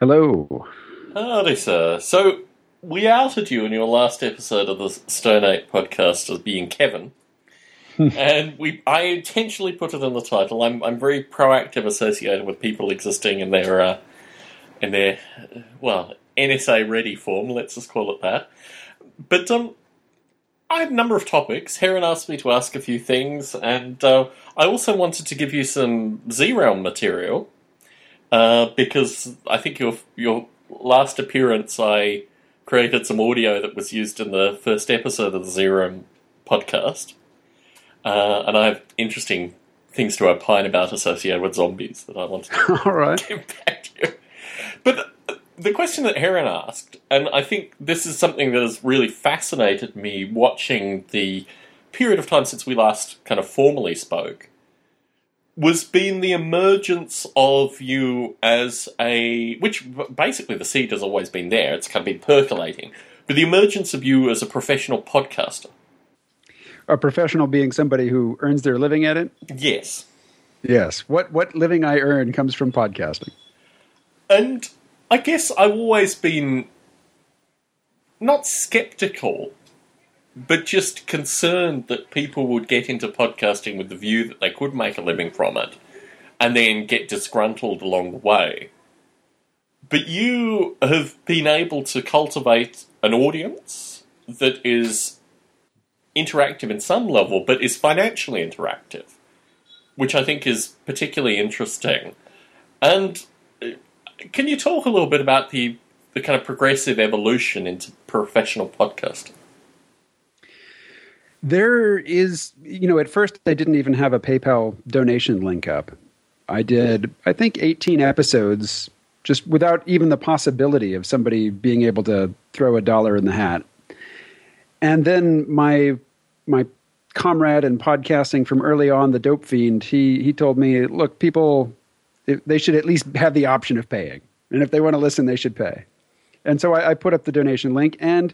Hello. Howdy, sir. So, we outed you in your last episode of the Stone Ape podcast as being Kevin. and we, I intentionally put it in the title. I'm, I'm very proactive associated with people existing in their, uh, in their, well, NSA ready form. Let's just call it that. But um, I had a number of topics. Heron asked me to ask a few things, and uh, I also wanted to give you some Z Realm material uh, because I think your your last appearance, I created some audio that was used in the first episode of the Z Realm podcast, uh, and I have interesting things to opine about associated with zombies that I wanted to All right. get back to you. But the question that Heron asked, and I think this is something that has really fascinated me watching the period of time since we last kind of formally spoke, was being the emergence of you as a, which basically the seed has always been there, it's kind of been percolating, but the emergence of you as a professional podcaster. A professional being somebody who earns their living at it. Yes. Yes. What what living I earn comes from podcasting. And I guess I've always been not skeptical, but just concerned that people would get into podcasting with the view that they could make a living from it and then get disgruntled along the way. But you have been able to cultivate an audience that is interactive in some level, but is financially interactive, which I think is particularly interesting. And uh, can you talk a little bit about the the kind of progressive evolution into professional podcasting? There is, you know, at first I didn't even have a PayPal donation link up. I did, I think, 18 episodes just without even the possibility of somebody being able to throw a dollar in the hat. And then my my comrade in podcasting from early on, the dope fiend, he he told me, look, people they should at least have the option of paying, and if they want to listen, they should pay. And so I, I put up the donation link, and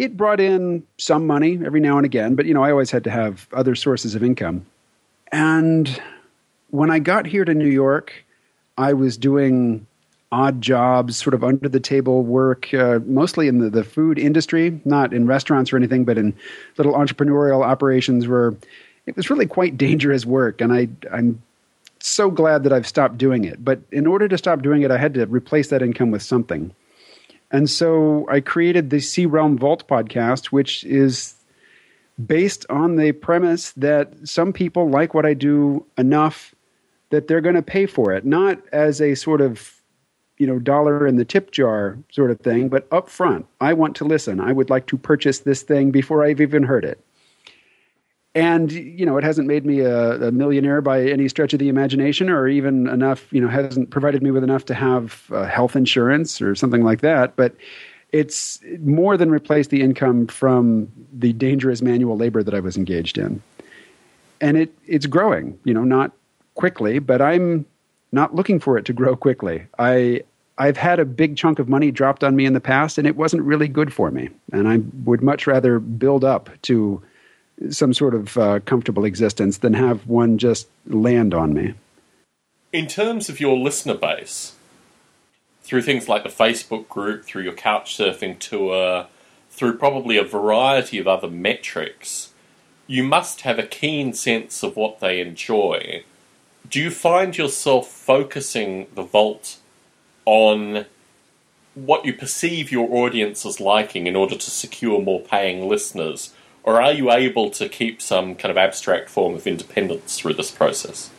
it brought in some money every now and again. But you know, I always had to have other sources of income. And when I got here to New York, I was doing odd jobs, sort of under the table work, uh, mostly in the, the food industry, not in restaurants or anything, but in little entrepreneurial operations where it was really quite dangerous work. And I, I'm so glad that I've stopped doing it. But in order to stop doing it, I had to replace that income with something. And so I created the C Realm Vault podcast, which is based on the premise that some people like what I do enough that they're going to pay for it, not as a sort of you know dollar in the tip jar sort of thing, but up front. I want to listen. I would like to purchase this thing before I've even heard it. And you know, it hasn't made me a, a millionaire by any stretch of the imagination, or even enough. You know, hasn't provided me with enough to have uh, health insurance or something like that. But it's more than replaced the income from the dangerous manual labor that I was engaged in, and it it's growing. You know, not quickly, but I'm not looking for it to grow quickly. I I've had a big chunk of money dropped on me in the past, and it wasn't really good for me. And I would much rather build up to some sort of uh, comfortable existence than have one just land on me. In terms of your listener base, through things like the Facebook group, through your couch surfing tour, through probably a variety of other metrics, you must have a keen sense of what they enjoy. Do you find yourself focusing the vault on what you perceive your audience as liking in order to secure more paying listeners? Or are you able to keep some kind of abstract form of independence through this process?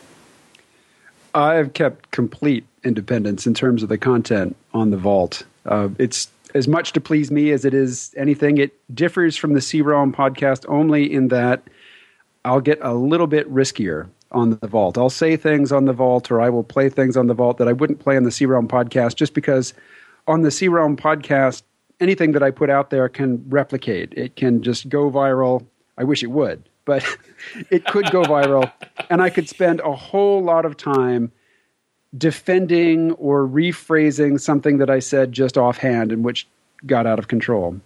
I've kept complete independence in terms of the content on the vault. Uh, it's as much to please me as it is anything. It differs from the C Realm podcast only in that I'll get a little bit riskier on the vault. I'll say things on the vault or I will play things on the vault that I wouldn't play on the C Realm podcast just because on the C Realm podcast, anything that I put out there can replicate. It can just go viral. I wish it would, but it could go viral. And I could spend a whole lot of time defending or rephrasing something that I said just offhand and which got out of control.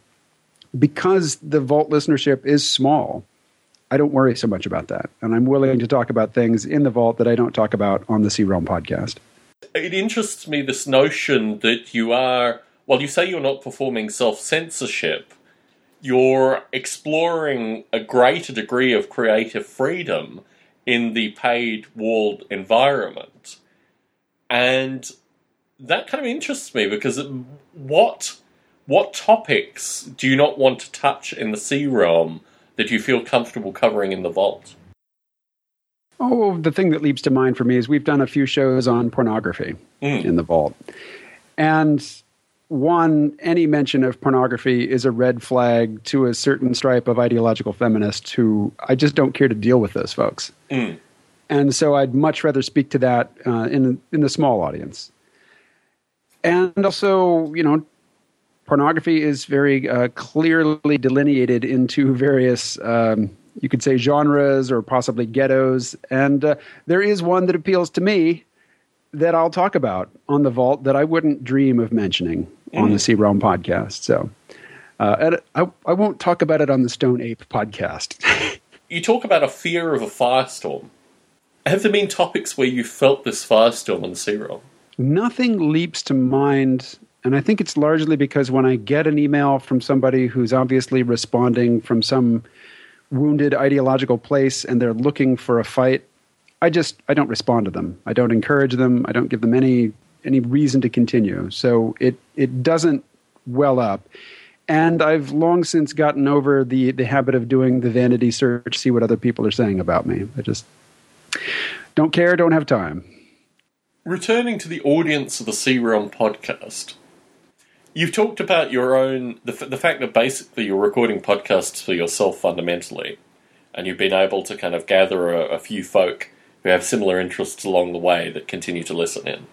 Because the vault listenership is small, I don't worry so much about that. And I'm willing to talk about things in the vault that I don't talk about on the C Realm podcast. it interests me this notion that you are, well, you say you're not performing self censorship, you're exploring a greater degree of creative freedom in the paid walled environment. And that kind of interests me because what what topics do you not want to touch in the C realm that you feel comfortable covering in the vault? Oh, the thing that leaps to mind for me is we've done a few shows on pornography mm. in the vault. And one, any mention of pornography is a red flag to a certain stripe of ideological feminists who I just don't care to deal with those folks. Mm. And so I'd much rather speak to that uh, in in the small audience. And also, you know, pornography is very uh, clearly delineated into various, um, you could say, genres or possibly ghettos. And uh, there is one that appeals to me that I'll talk about on the vault that I wouldn't dream of mentioning mm. on the C Realm podcast. So, uh, I, I won't talk about it on the Stone Ape podcast. you talk about a fear of a firestorm. Have there been topics where you felt this firestorm on the C Realm? Nothing leaps to mind and I think it's largely because when I get an email from somebody who's obviously responding from some wounded ideological place and they're looking for a fight, I just I don't respond to them. I don't encourage them. I don't give them any any reason to continue. So it it doesn't well up. And I've long since gotten over the the habit of doing the vanity search, see what other people are saying about me. I just don't care, don't have time. Returning to the audience of the C Realm podcast, You've talked about your own the the fact that basically you're recording podcasts for yourself fundamentally, and you've been able to kind of gather a, a few folk who have similar interests along the way that continue to listen in.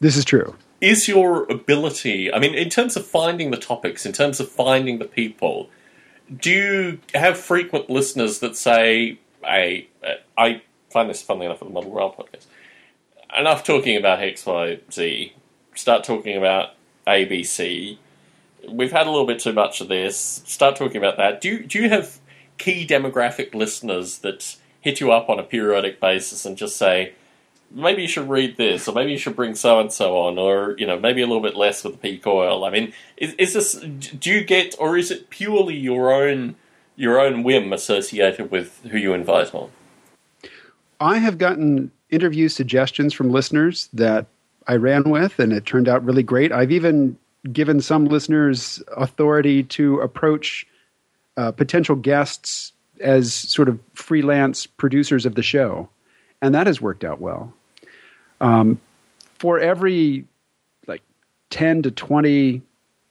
This is true. Is your ability, I mean, in terms of finding the topics, in terms of finding the people, do you have frequent listeners that say, I, uh, I find this funnily enough with the Model Rail podcast, enough talking about X, Y, Z, start talking about ABC. We've had a little bit too much of this. Start talking about that. Do you, do you have key demographic listeners that hit you up on a periodic basis and just say, maybe you should read this, or maybe you should bring so and so on, or you know, maybe a little bit less with the peak oil. I mean, is, is this? Do you get, or is it purely your own your own whim associated with who you invite on? I have gotten interview suggestions from listeners that I ran with, and it turned out really great. I've even given some listeners authority to approach uh, potential guests as sort of freelance producers of the show, and that has worked out well. Um, for every like ten to twenty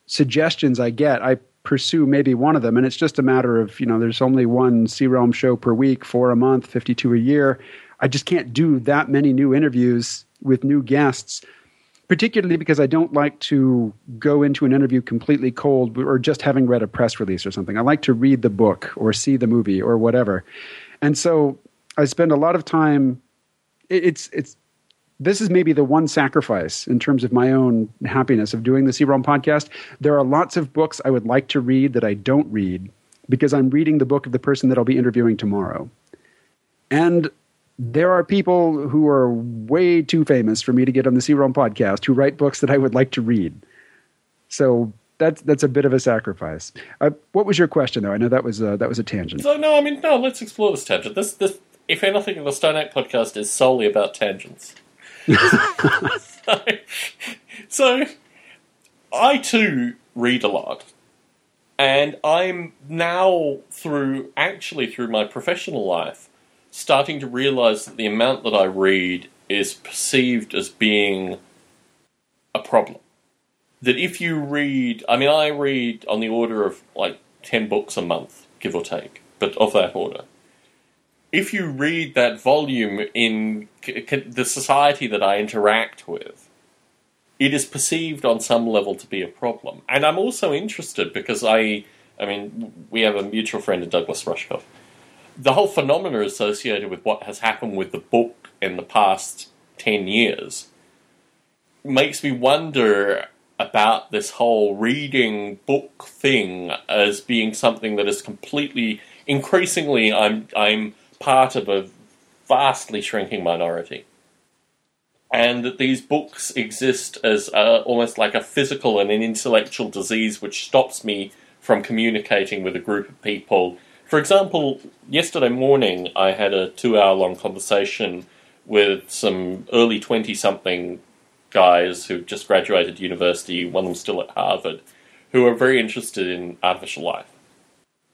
suggestions I get, I pursue maybe one of them, and it's just a matter of you know there's only one C Realm show per week, four a month, fifty two a year. I just can't do that many new interviews with new guests, particularly because I don't like to go into an interview completely cold or just having read a press release or something. I like to read the book or see the movie or whatever. And so I spend a lot of time it's it's this is maybe the one sacrifice in terms of my own happiness of doing the C Realm podcast. There are lots of books I would like to read that I don't read because I'm reading the book of the person that I'll be interviewing tomorrow. And there are people who are way too famous for me to get on the C Realm podcast who write books that I would like to read. So that's that's a bit of a sacrifice. Uh, what was your question, though? I know that was uh, that was a tangent. So no, I mean no. Let's explore this tangent. This this, if anything, the Stone Ape podcast is solely about tangents. so, so, I too read a lot, and I'm now through actually through my professional life starting to realize that the amount that I read is perceived as being a problem. That if you read, I mean, I read on the order of like 10 books a month, give or take, but of that order. If you read that volume in the society that I interact with, it is perceived on some level to be a problem. And I'm also interested because I, I mean, we have a mutual friend in Douglas Rushkoff the whole phenomena associated with what has happened with the book in the past 10 years makes me wonder about this whole reading book thing as being something that is completely increasingly I'm I'm part of a vastly shrinking minority. and that these books exist as uh, almost like a physical and an intellectual disease which stops me from communicating with a group of people. For example, yesterday morning I had a two hour long conversation with some early 20 something guys who just graduated university, one of them still at Harvard, who are very interested in artificial life.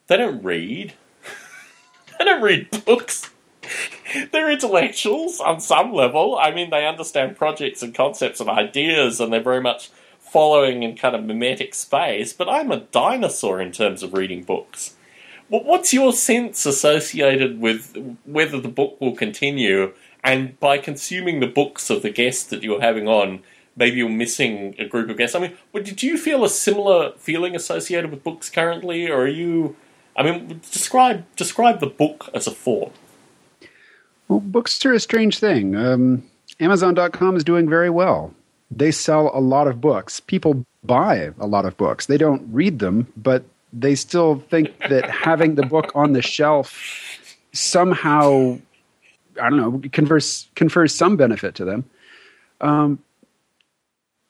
They don't read. Don't read books. they're intellectuals on some level. I mean, they understand projects and concepts and ideas, and they're very much following in kind of mimetic space. But I'm a dinosaur in terms of reading books. What's your sense associated with whether the book will continue? And by consuming the books of the guests that you're having on, maybe you're missing a group of guests. I mean, did you feel a similar feeling associated with books currently, or are you? I mean, describe describe the book as a form. Well, books are a strange thing. Um, Amazon.com is doing very well. They sell a lot of books. People buy a lot of books. They don't read them, but they still think that having the book on the shelf somehow, I don't know, confers, confers some benefit to them. Um,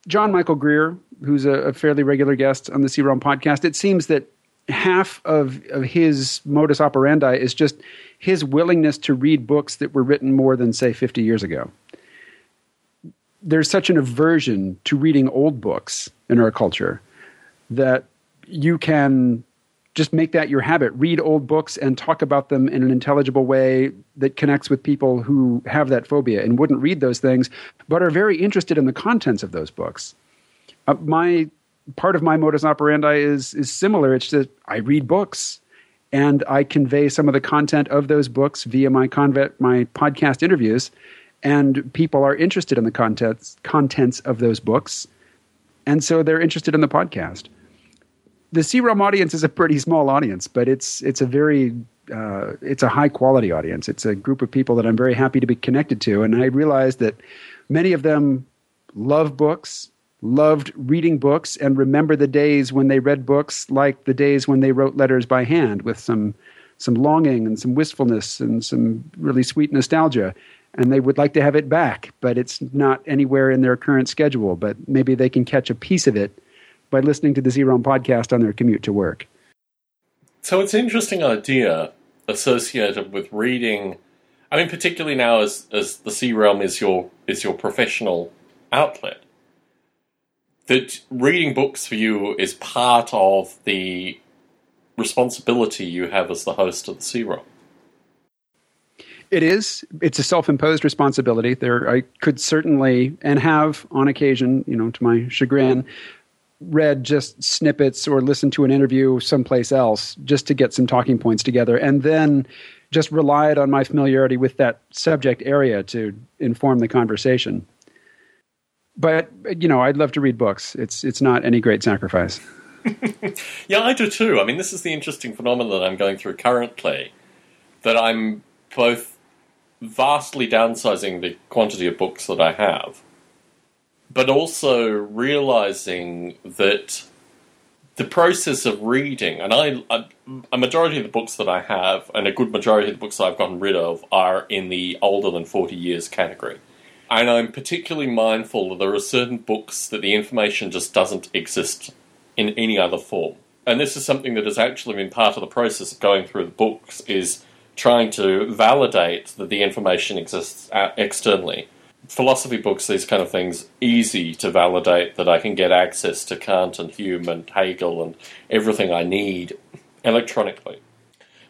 John Michael Greer, who's a, a, fairly regular guest on the C-Realm podcast, it seems that half of, of his modus operandi is just his willingness to read books that were written more than, say, 50 years ago. There's such an aversion to reading old books in our culture that you can just make that your habit. Read old books and talk about them in an intelligible way that connects with people who have that phobia and wouldn't read those things, but are very interested in the contents of those books. Uh, my part of my modus operandi is is similar. It's that I read books and I convey some of the content of those books via my my podcast interviews, and people are interested in the contents contents of those books, and so they're interested in the podcast. The C-Realm audience is a pretty small audience, but it's it's a very uh, it's a high quality audience. It's a group of people that I'm very happy to be connected to, and I realize that many of them love books loved reading books and remember the days when they read books like the days when they wrote letters by hand with some some longing and some wistfulness and some really sweet nostalgia. And they would like to have it back but it's not anywhere in their current schedule. But maybe they can catch a piece of it by listening to the C-Realm podcast on their commute to work. So it's an interesting idea associated with reading. I mean particularly now as as the C-Realm is your is your professional outlet that reading books for you is part of the responsibility you have as the host of the C-Realm. It is. It's a self-imposed responsibility. There, I could certainly and have on occasion, you know, to my chagrin, read just snippets or listened to an interview someplace else just to get some talking points together, and then just relied on my familiarity with that subject area to inform the conversation but you know, I'd love to read books. It's it's not any great sacrifice. yeah, I do too. I mean, this is the interesting phenomenon that I'm going through currently. That I'm both vastly downsizing the quantity of books that I have, but also realizing that the process of reading, and I, I, a majority of the books that I have, and a good majority of the books I've gotten rid of, are in the older than 40 years category. And I'm particularly mindful that there are certain books that the information just doesn't exist in any other form. And this is something that has actually been part of the process of going through the books is trying to validate that the information exists externally. Philosophy books, these kind of things, easy to validate that I can get access to Kant and Hume and Hegel and everything I need electronically.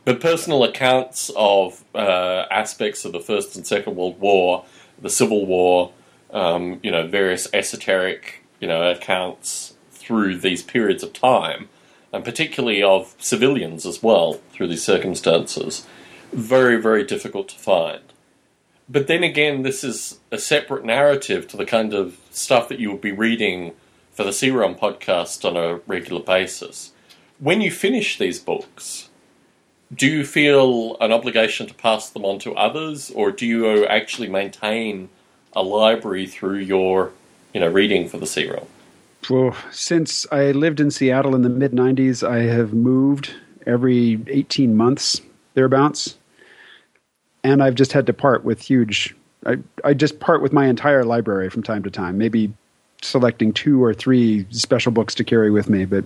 But personal accounts of uh, aspects of the First and Second World War the Civil War, um, you know, various esoteric, you know, accounts through these periods of time, and particularly of civilians as well through these circumstances, very, very difficult to find. But then again, this is a separate narrative to the kind of stuff that you would be reading for the C-Realm podcast on a regular basis. When you finish these books, do you feel an obligation to pass them on to others, or do you actually maintain a library through your, you know, reading for the C-Realm? Well, since I lived in Seattle in the mid '90s, I have moved every 18 months thereabouts, and I've just had to part with huge I, I just part with my entire library from time to time, maybe selecting two or three special books to carry with me, but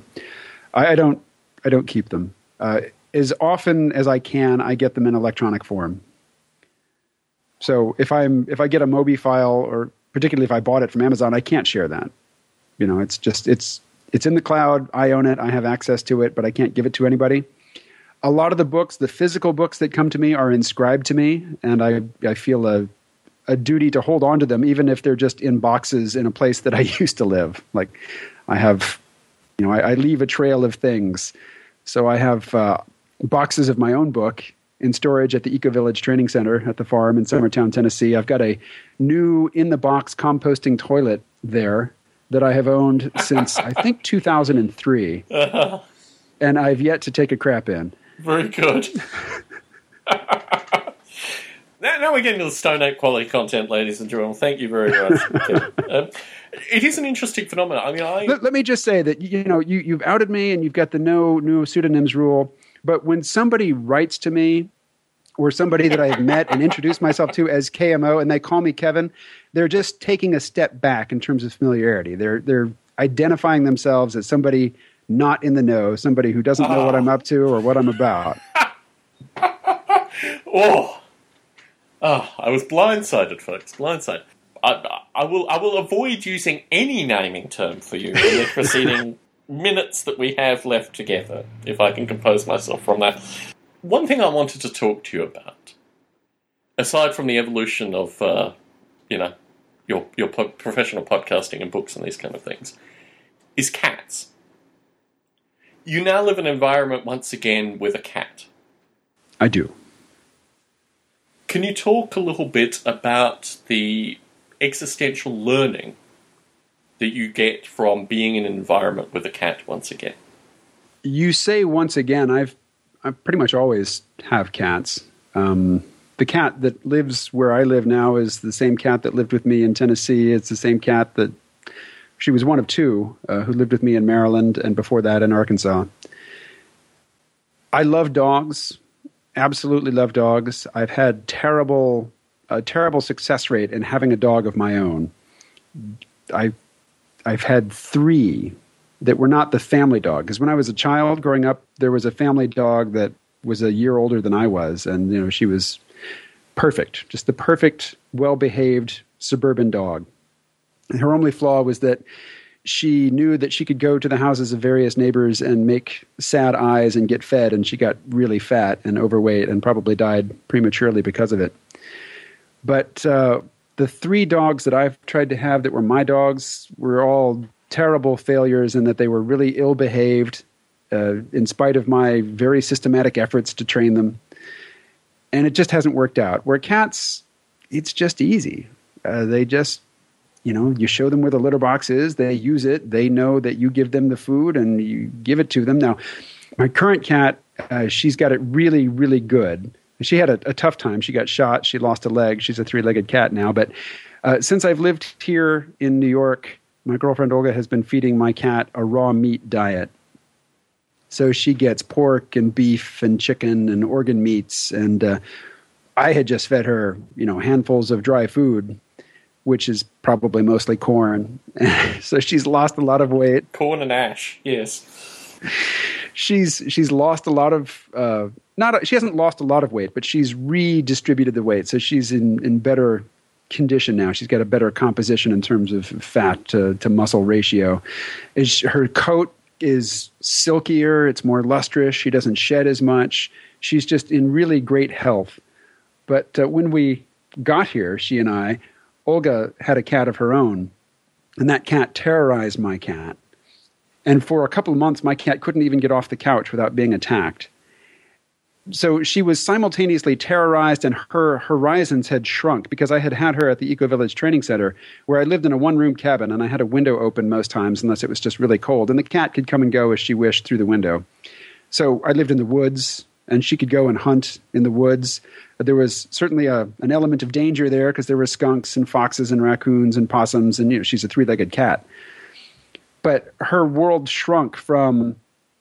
I, I don't I don't keep them. Uh, as often as I can, I get them in electronic form. So if I'm if I get a Mobi file, or particularly if I bought it from Amazon, I can't share that. You know, it's just it's it's in the cloud. I own it. I have access to it, but I can't give it to anybody. A lot of the books, the physical books that come to me, are inscribed to me, and I I feel a a duty to hold on to them, even if they're just in boxes in a place that I used to live. Like I have, you know, I, I leave a trail of things. So I have uh, boxes of my own book in storage at the Eco Village Training Center at the farm in Summertown, Tennessee. I've got a new in the box composting toilet there that I have owned since I think 2003. Uh-huh. And I've yet to take a crap in. Very good. now, now, we're getting to the Stone Ape quality content, ladies and gentlemen. Thank you very much. um, it is an interesting phenomenon. I mean, I let, let, me just say that you know you you've outed me and you've got the no no pseudonyms rule. But when somebody writes to me or somebody that I have met and introduced myself to as KMO and they call me Kevin, they're just taking a step back in terms of familiarity. They're they're identifying themselves as somebody not in the know, somebody who doesn't know oh. what I'm up to or what I'm about. oh. oh, I was blindsided, folks. Blindsided. I, I will I will avoid using any naming term for you in the preceding minutes that we have left together, if I can compose myself from that. One thing I wanted to talk to you about, aside from the evolution of, uh, you know, your your po- professional podcasting and books and these kind of things, is cats. You now live in an environment once again with a cat. I do. Can you talk a little bit about the existential learning that you get from being in an environment with a cat once again? You say once again. I've I pretty much always have cats. Um, the cat that lives where I live now is the same cat that lived with me in Tennessee. It's the same cat that she was one of two uh, who lived with me in Maryland and before that in Arkansas. I love dogs. Absolutely love dogs. I've had terrible, a terrible success rate in having a dog of my own. I I've had three that were not the family dog. Because when I was a child growing up, there was a family dog that was a year older than I was, and you know she was perfect, just the perfect, well-behaved suburban dog. And her only flaw was that she knew that she could go to the houses of various neighbors and make sad eyes and get fed, and she got really fat and overweight and probably died prematurely because of it. But uh, the three dogs that I've tried to have that were my dogs were all terrible failures and that they were really ill behaved, uh, in spite of my very systematic efforts to train them. And it just hasn't worked out. Where cats, it's just easy. Uh, they just, you know, you show them where the litter box is, they use it, they know that you give them the food and you give it to them. Now, my current cat, uh, she's got it really, really good she had a, a, tough time. She got shot. She lost a leg. She's a three legged cat now. But uh, since I've lived here in New York, my girlfriend Olga has been feeding my cat a raw meat diet. So she gets pork and beef and chicken and organ meats. And uh, I had just fed her, you know, handfuls of dry food, which is probably mostly corn. so she's lost a lot of weight. Corn and ash, yes. she's she's lost a lot of uh, not she hasn't lost a lot of weight, but she's redistributed the weight, so she's in in better condition now. She's got a better composition in terms of fat to, to muscle ratio. Is her coat is silkier, it's more lustrous. She doesn't shed as much. She's just in really great health. But uh, when we got here, she and I, Olga had a cat of her own, and that cat terrorized my cat. And for a couple of months, my cat couldn't even get off the couch without being attacked so she was simultaneously terrorized and her horizons had shrunk because I had had her at the Eco Village Training Center where I lived in a one room cabin and I had a window open most times unless it was just really cold. And the cat could come and go as she wished through the window. So I lived in the woods and she could go and hunt in the woods. There was certainly a, an element of danger there because there were skunks and foxes and raccoons and possums and you know she's a three legged cat. But her world shrunk from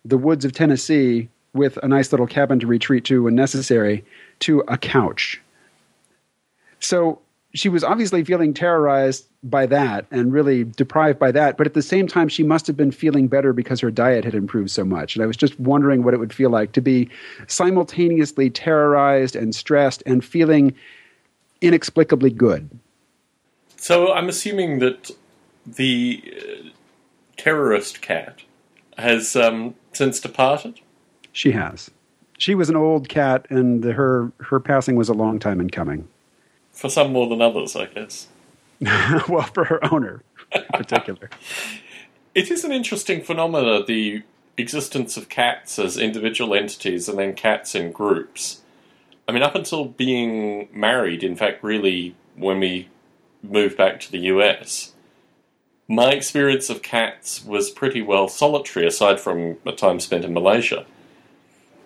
the woods of Tennessee with a nice little cabin to retreat to when necessary to a couch. So she was obviously feeling terrorized by that and really deprived by that. But at the same time, she must have been feeling better because her diet had improved so much. And I was just wondering what it would feel like to be simultaneously terrorized and stressed and feeling inexplicably good. So I'm assuming that the uh, terrorist cat has um, since departed. She has. She was an old cat, and the, her her passing was a long time in coming. For some more than others, I guess. well, for her owner in particular. it is an interesting phenomenon, the existence of cats as individual entities and then cats in groups. I mean, up until being married, in fact, really, when we moved back to the US, my experience of cats was pretty well solitary, aside from a time spent in Malaysia.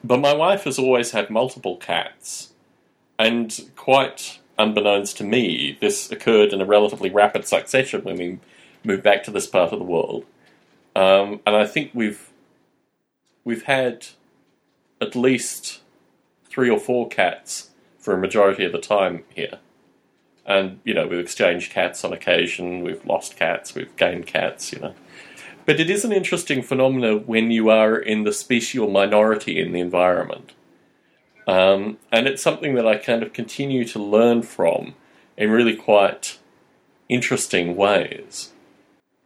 But my wife has always had multiple cats, and quite unbeknownst to me, this occurred in a relatively rapid succession when we moved back to this part of the world. Um, and I think we've we've had at least three or four cats for a majority of the time here. And, you know, we've exchanged cats on occasion, we've lost cats, we've gained cats, you know. But it is an interesting phenomenon when you are in the special minority in the environment. Um, and it's something that I kind of continue to learn from in really quite interesting ways.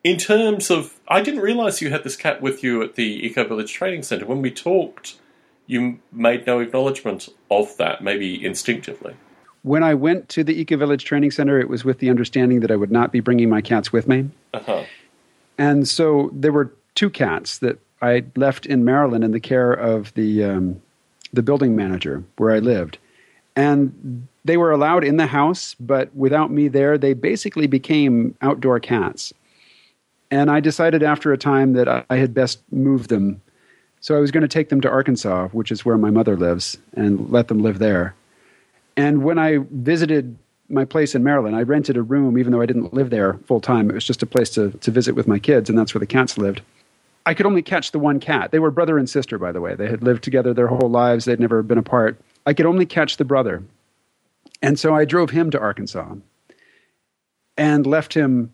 In terms of, I didn't realize you had this cat with you at the Eco Village Training Centre. When we talked, you made no acknowledgement of that, maybe instinctively. When I went to the Eco Village Training Center, it was with the understanding that I would not be bringing my cats with me. Uh-huh. And so there were two cats that I left in Maryland in the care of the um, the building manager where I lived. And they were allowed in the house, but without me there, they basically became outdoor cats. And I decided after a time that I had best move them. So I was going to take them to Arkansas, which is where my mother lives, and let them live there. And when I visited my place in Maryland, I rented a room, even though I didn't live there full time. It was just a place to, to visit with my kids, and that's where the cats lived. I could only catch the one cat. They were brother and sister, by the way. They had lived together their whole lives, they'd never been apart. I could only catch the brother. And so I drove him to Arkansas and left him.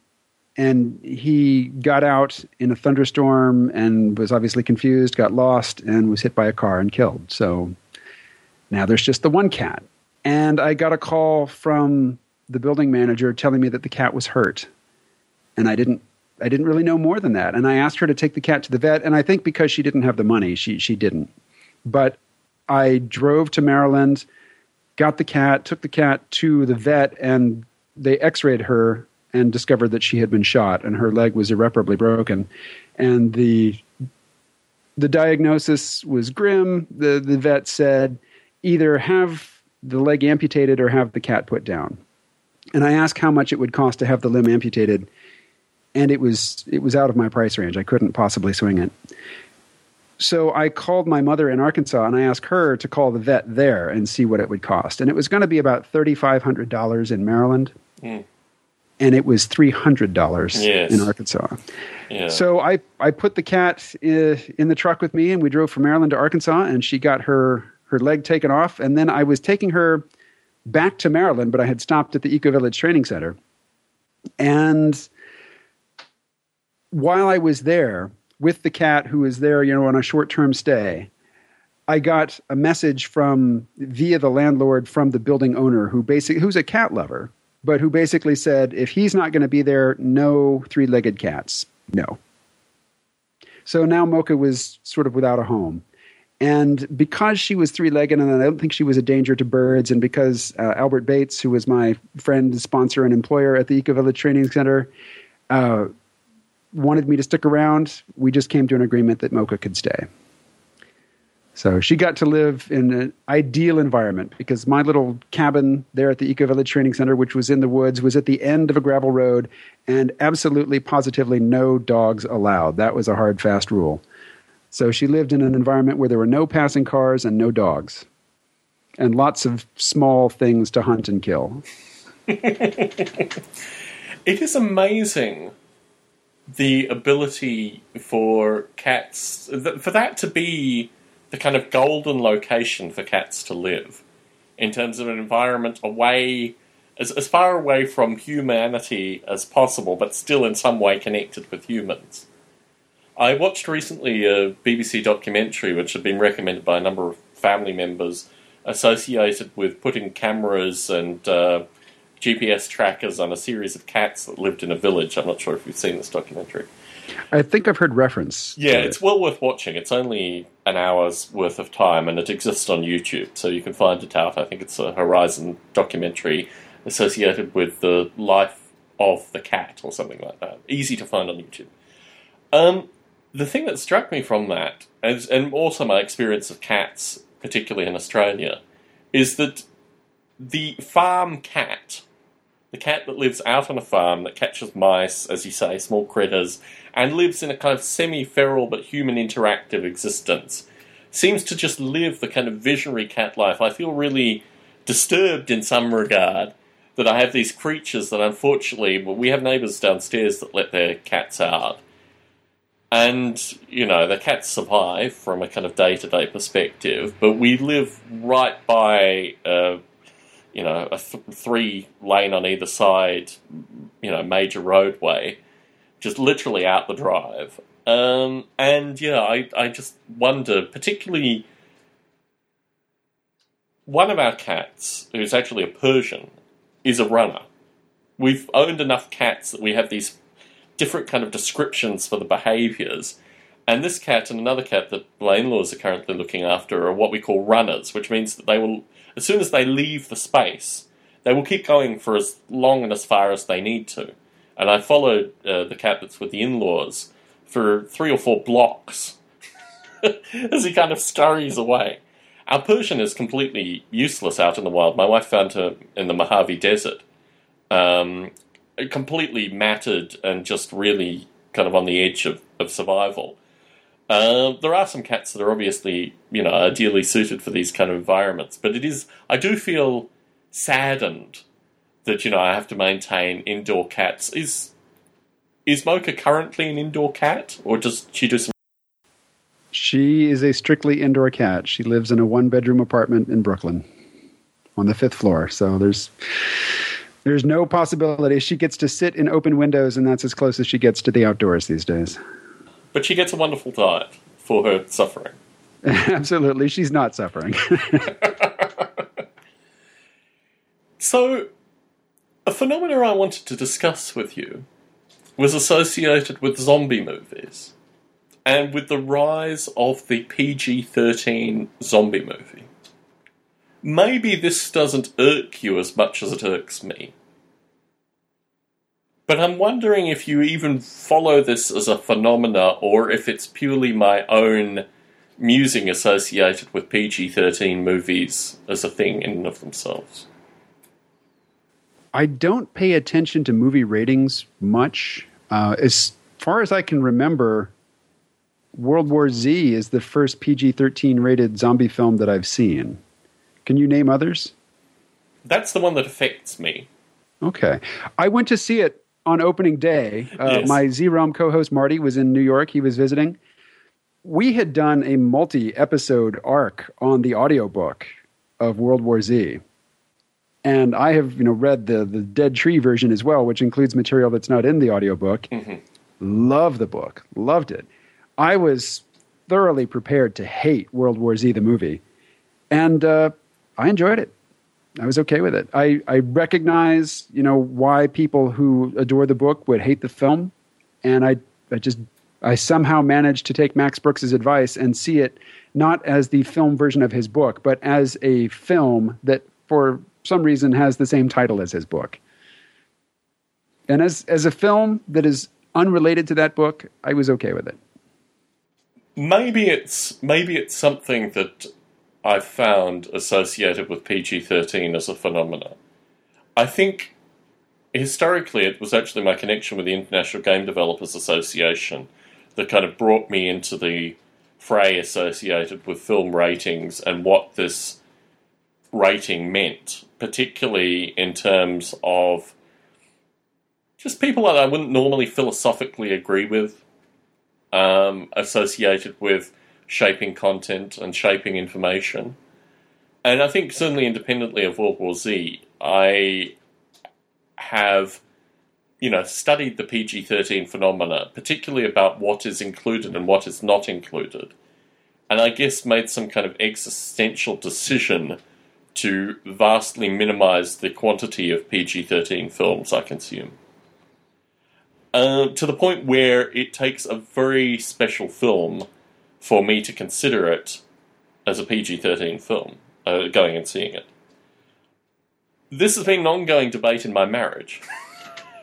And he got out in a thunderstorm and was obviously confused, got lost, and was hit by a car and killed. So now there's just the one cat. And I got a call from the building manager telling me that the cat was hurt. And I didn't I didn't really know more than that. And I asked her to take the cat to the vet, and I think because she didn't have the money, she she didn't. But I drove to Maryland, got the cat, took the cat to the vet, and they X-rayed her and discovered that she had been shot and her leg was irreparably broken. And the the diagnosis was grim. The the vet said either have the leg amputated or have the cat put down. And I asked how much it would cost to have the limb amputated and it was it was out of my price range. I couldn't possibly swing it. So I called my mother in Arkansas and I asked her to call the vet there and see what it would cost. And it was going to be about thirty five hundred dollars in Maryland, mm. and it was three hundred dollars yes. in Arkansas. Yeah. So I I put the cat in the truck with me and we drove from Maryland to Arkansas and she got her her leg taken off and then I was taking her back to Maryland, but I had stopped at the Eco Village Training Center, and while I was there with the cat who was there, you know, on a short term stay, I got a message from via the landlord from the building owner who basically who's a cat lover, but who basically said if he's not going to be there, no three legged cats, no. So now Mocha was sort of without a home. And because she was three legged, and I don't think she was a danger to birds, and because uh, Albert Bates, who was my friend, sponsor, and employer at the Eco Village Training Center, uh, wanted me to stick around, we just came to an agreement that Mocha could stay. So she got to live in an ideal environment because my little cabin there at the Eco Village Training Center, which was in the woods, was at the end of a gravel road and absolutely positively no dogs allowed. That was a hard, fast rule. So she lived in an environment where there were no passing cars and no dogs, and lots of small things to hunt and kill. it is amazing the ability for cats for that to be the kind of golden location for cats to live in terms of an environment away as, as far away from humanity as possible, but still in some way connected with humans. I watched recently a BBC documentary which had been recommended by a number of family members associated with putting cameras and uh, GPS trackers on a series of cats that lived in a village. I'm not sure if you've seen this documentary. I think I've heard reference. Yeah, it's well worth watching. It's only an hour's worth of time and it exists on YouTube, so you can find it out. I think it's a Horizon documentary associated with the life of the cat or something like that. Easy to find on YouTube. Um, the thing that struck me from that, and, and also my experience of cats, particularly in Australia, is that the farm cat, the cat that lives out on a farm that catches mice, as you say, small critters, and lives in a kind of semi feral but human interactive existence, seems to just live the kind of visionary cat life. I feel really disturbed in some regard that I have these creatures that unfortunately, well, we have neighbours downstairs that let their cats out. And, you know, the cats survive from a kind of day to day perspective, but we live right by, uh, you know, a th- three lane on either side, you know, major roadway, just literally out the drive. Um, and yeah, I, I just wonder, particularly one of our cats, who's actually a Persian, is a runner. We've owned enough cats that we have these different kind of descriptions for the behaviours. And this cat and another cat that my in-laws are currently looking after are what we call runners, which means that they will, as soon as they leave the space, they will keep going for as long and as far as they need to. And I followed uh, the cat that's with the in-laws for three or four blocks as he kind of scurries away. Our Persian is completely useless out in the wild. My wife found her in the Mojave Desert, um, completely matted and just really kind of on the edge of, of survival. Uh, there are some cats that are obviously, you know, ideally suited for these kind of environments, but it is, I do feel saddened that, you know, I have to maintain indoor cats. Is, is Mocha currently an indoor cat, or does she do some she is a strictly indoor cat. She lives in a one bedroom apartment in Brooklyn on the fifth floor. So there's there's no possibility she gets to sit in open windows and that's as close as she gets to the outdoors these days. But she gets a wonderful diet for her suffering. Absolutely, she's not suffering. so a phenomenon I wanted to discuss with you was associated with zombie movies and with the rise of the PG 13 zombie movie. Maybe this doesn't irk you as much as it irks me. But I'm wondering if you even follow this as a phenomena or if it's purely my own musing associated with PG 13 movies as a thing in and of themselves. I don't pay attention to movie ratings much. Uh, as far as I can remember, World War Z is the first PG 13 rated zombie film that I've seen. Can you name others? That's the one that affects me. Okay. I went to see it on opening day. Uh, yes. My Z Realm co host Marty was in New York. He was visiting. We had done a multi episode arc on the audiobook of World War Z. And I have, you know, read the the Dead Tree version as well, which includes material that's not in the audiobook. Mm-hmm. Love the book. Loved it. I was thoroughly prepared to hate World War Z, the movie. And uh, I enjoyed it. I was okay with it. I, I recognize, you know, why people who adore the book would hate the film. And I, I just, I somehow managed to take Max Brooks' advice and see it not as the film version of his book, but as a film that for some reason has the same title as his book. And as, as a film that is unrelated to that book, I was okay with it maybe it's maybe it's something that I've found associated with PG thirteen as a phenomenon. I think historically it was actually my connection with the International Game Developers Association that kind of brought me into the fray associated with film ratings and what this rating meant, particularly in terms of just people that I wouldn't normally philosophically agree with um, associated with shaping content and shaping information. And I think certainly independently of World War Z, I have, you know, studied the PG 13 phenomena, particularly about what is included and what is not included, and I guess made some kind of existential decision to vastly minimize the quantity of PG 13 films I consume. Uh, to the point where it takes a very special film for me to consider it as a PG 13 film, uh, going and seeing it. This has been an ongoing debate in my marriage.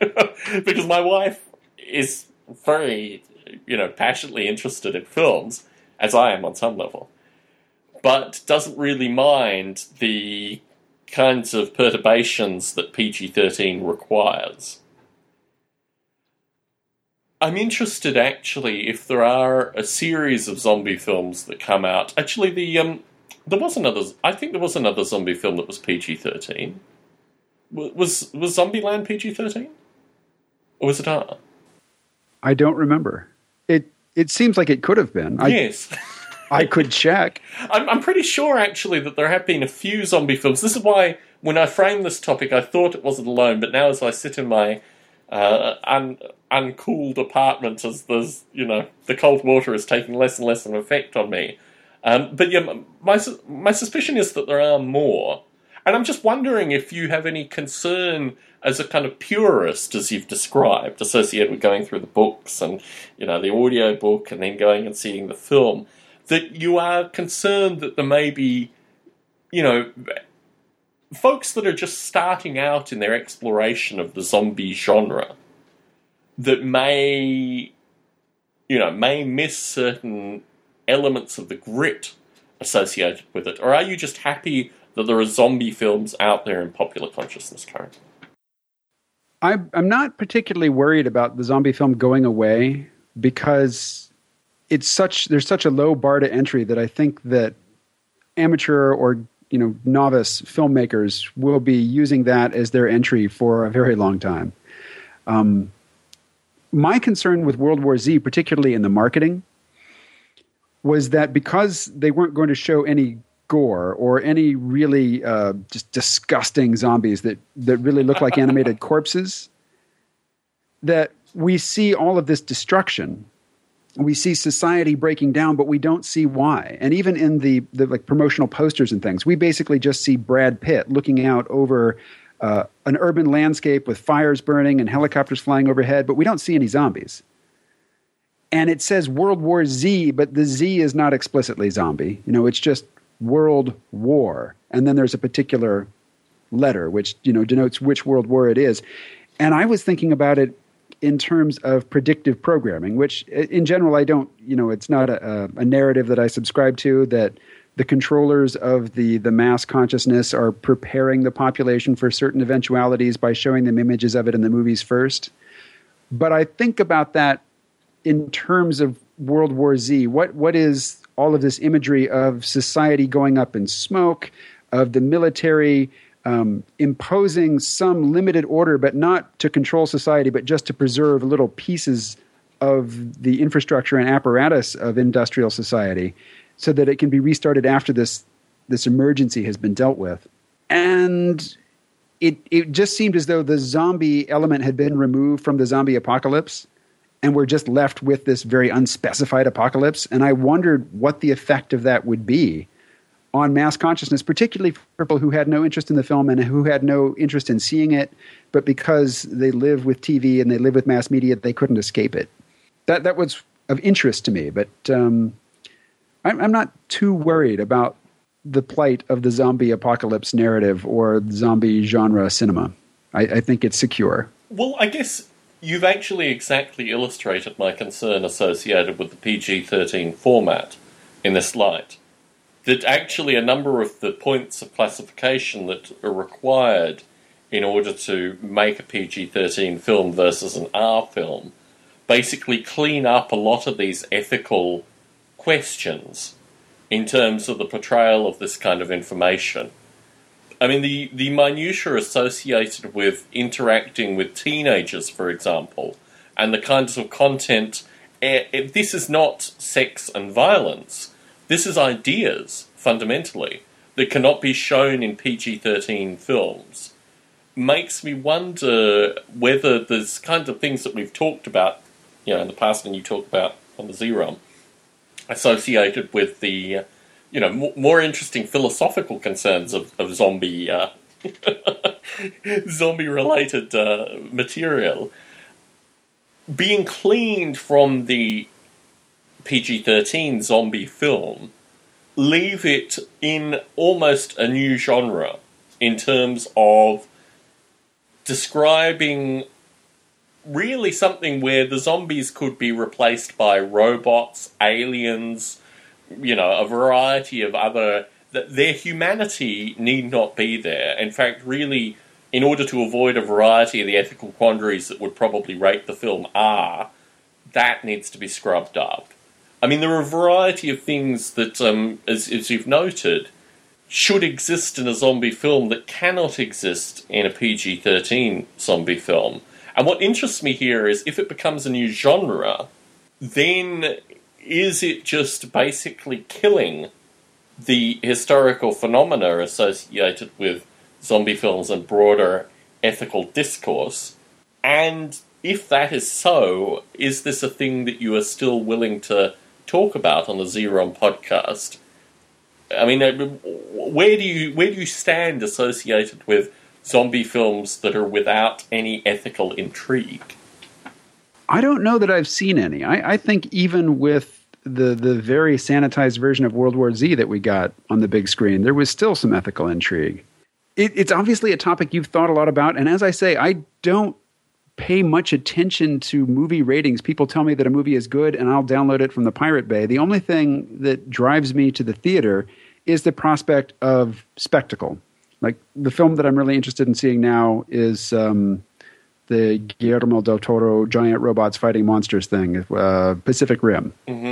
because my wife is very, you know, passionately interested in films, as I am on some level, but doesn't really mind the kinds of perturbations that PG 13 requires. I'm interested actually if there are a series of zombie films that come out. Actually, the um, there was another. I think there was another zombie film that was PG thirteen. Was was Zombieland PG thirteen, or was it R? I don't remember. It it seems like it could have been. I, yes. I could check. I'm, I'm pretty sure actually that there have been a few zombie films. This is why when I framed this topic, I thought it wasn't alone. But now, as I sit in my uh, un, uncooled apartment as there's, you know, the cold water is taking less and less of an effect on me. Um, but yeah, my, my suspicion is that there are more. And I'm just wondering if you have any concern as a kind of purist, as you've described, associated with going through the books and, you know, the audio book and then going and seeing the film, that you are concerned that there may be, you know, folks that are just starting out in their exploration of the zombie genre that may, you know, may miss certain elements of the grit associated with it? Or are you just happy that there are zombie films out there in popular consciousness currently? I'm not particularly worried about the zombie film going away because it's such there's such a low bar to entry that I think that amateur or you know novice filmmakers will be using that as their entry for a very long time. Um, my concern with World War Z, particularly in the marketing, was that because they weren't going to show any gore or any really uh, just disgusting zombies that, that really look like animated corpses, that we see all of this destruction we see society breaking down, but we don't see why. And even in the, the like promotional posters and things, we basically just see Brad Pitt looking out over uh, an urban landscape with fires burning and helicopters flying overhead, but we don't see any zombies. And it says World War Z, but the Z is not explicitly zombie. You know, it's just World War, and then there's a particular letter which you know denotes which World War it is. And I was thinking about it in terms of predictive programming, which in general I don't, you know, it's not a, a, narrative that I subscribe to that the controllers of the, the mass consciousness are preparing the population for certain eventualities by showing them images of it in the movies first. But I think about that in terms of World War Z. What, what is all of this imagery of society going up in smoke, of the military um, imposing some limited order, but not to control society, but just to preserve little pieces of the infrastructure and apparatus of industrial society so that it can be restarted after this, this emergency has been dealt with. And it, it just seemed as though the zombie element had been removed from the zombie apocalypse and we're just left with this very unspecified apocalypse. And I wondered what the effect of that would be on mass consciousness, particularly for people who had no interest in the film and who had no interest in seeing it, but because they live with TV and they live with mass media, they couldn't escape it. That that was of interest to me, but um, I'm, I'm not too worried about the plight of the zombie apocalypse narrative or zombie genre cinema. I, I think it's secure. Well, I guess you've actually exactly illustrated my concern associated with the PG 13 format in this light that actually a number of the points of classification that are required in order to make a PG 13 film versus an R film basically clean up a lot of these ethical questions in terms of the portrayal of this kind of information. I mean, the, the minutiae associated with interacting with teenagers, for example, and the kinds of content. Eh, this is not sex and violence this is ideas, fundamentally, that cannot be shown in PG 13 films. makes me wonder whether there's kinds of things that we've talked about, you know, in the past, and you talk about on the C Realm, associated with the, you know, m- more interesting philosophical concerns of, of zombie, uh, zombie-related uh, material being cleaned from the PG-13 zombie film, leave it in almost a new genre in terms of describing really something where the zombies could be replaced by robots, aliens, you know, a variety of other. That Their humanity need not be there. In fact, really, in order to avoid a variety of the ethical quandaries that would probably rate the film R, that needs to be scrubbed up. I mean, there are a variety of things that, um, as, as you've noted, should exist in a zombie film that cannot exist in a PG 13 zombie film. And what interests me here is if it becomes a new genre, then is it just basically killing the historical phenomena associated with zombie films and broader ethical discourse? And if that is so, is this a thing that you are still willing to talk about on the C Realm podcast? I mean, uh, where do you where do you stand associated with zombie films that are without any ethical intrigue? I don't know that I've seen any. I, I think even with the the very sanitized version of World War Z that we got on the big screen, there was still some ethical intrigue. It, it's obviously a topic you've thought a lot about, and as I say, I don't pay much attention to movie ratings. People tell me that a movie is good, and I'll download it from the Pirate Bay. The only thing that drives me to the theater is the prospect of spectacle. Like the film that I'm really interested in seeing now is um, the Guillermo del Toro giant robots fighting monsters thing, uh, Pacific Rim. Because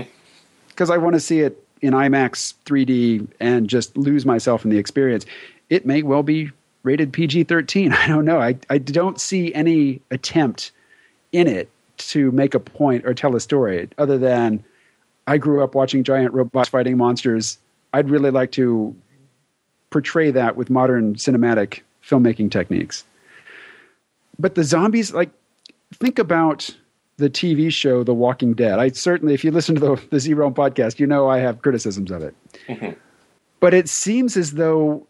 mm-hmm. I want to see it in IMAX 3D and just lose myself in the experience. It may well be rated PG 13. I don't know. I, I don't see any attempt in it to make a point or tell a story other than I grew up watching giant robots fighting monsters I'd really like to portray that with modern cinematic filmmaking techniques. But the zombies, like, think about the TV show The Walking Dead. I certainly, if you listen to the, the C Realm podcast, you know I have criticisms of it. Mm-hmm. But it seems as though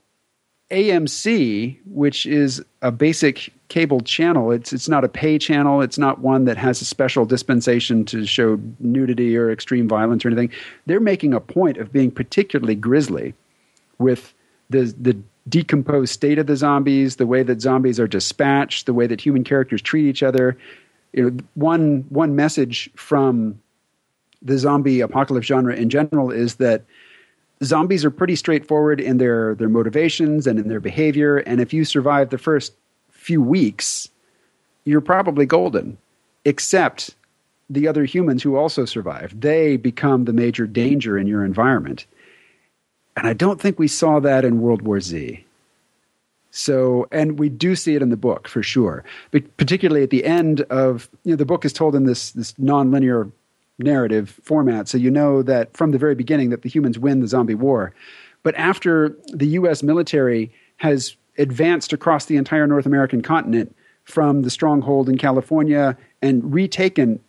AMC, which is a basic cable channel, it's it's not a pay channel. It's not one that has a special dispensation to show nudity or extreme violence or anything. They're making a point of being particularly grisly with the the decomposed state of the zombies, the way that zombies are dispatched, the way that human characters treat each other. You know, one one message from the zombie apocalypse genre in general is that zombies are pretty straightforward in their their motivations and in their behavior. And if you survive the first few weeks you're probably golden except the other humans who also survive. They become the major danger in your environment. And i don't think we saw that in world war z. So and we do see it in the book for sure. But particularly at the end of you know the book is told in this this nonlinear narrative format. So you know that from the very beginning that the humans win the zombie war. But after the US military has advanced across the entire North American continent from the stronghold in California and retaken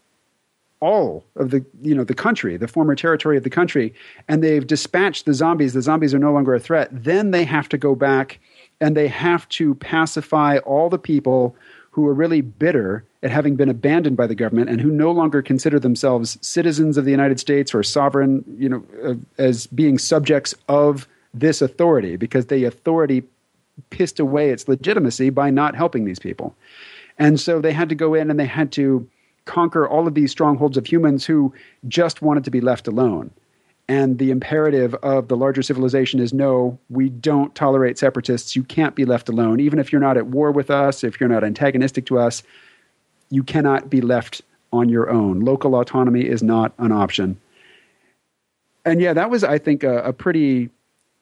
all of the you know the country, the former territory of the country, and they've dispatched the zombies. The zombies are no longer a threat. Then they have to go back and they have to pacify all the people who are really bitter at having been abandoned by the government and who no longer consider themselves citizens of the United States or sovereign, you know, uh, as being subjects of this authority because the authority pissed away its legitimacy by not helping these people. And so they had to go in and they had to conquer all of these strongholds of humans who just wanted to be left alone. And the imperative of the larger civilization is no, we don't tolerate separatists. You can't be left alone. Even if you're not at war with us, if you're not antagonistic to us, you cannot be left on your own. Local autonomy is not an option. And yeah, that was, I think, a, a pretty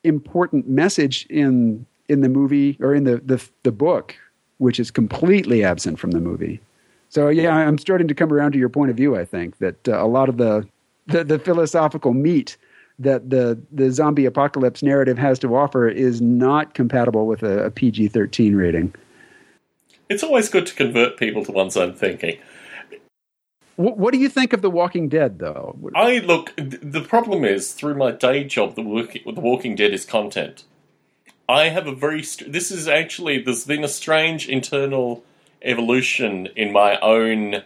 important message in in the movie or in the, the the book, which is completely absent from the movie. So yeah, I'm starting to come around to your point of view. I think that uh, a lot of the the, the philosophical meat that the the zombie apocalypse narrative has to offer is not compatible with a, a PG thirteen rating. It's always good to convert people to one's own thinking. What, what do you think of The Walking Dead, though? I look. The problem is through my day job, the working, the Walking Dead is content. I have a very. This is actually there's been a strange internal evolution in my own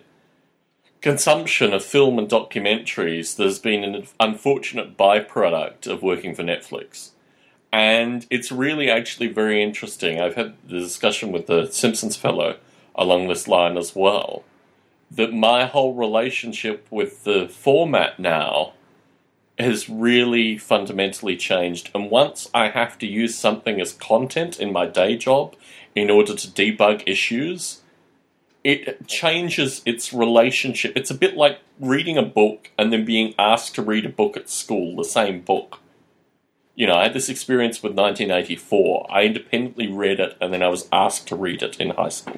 consumption of film and documentaries. There's been an unfortunate byproduct of working for Netflix. And it's really actually very interesting. I've had the discussion with the Simpsons fellow along this line as well. That my whole relationship with the format now has really fundamentally changed. And once I have to use something as content in my day job in order to debug issues, it changes its relationship. It's a bit like reading a book and then being asked to read a book at school, the same book. You know, I had this experience with 1984. I independently read it and then I was asked to read it in high school.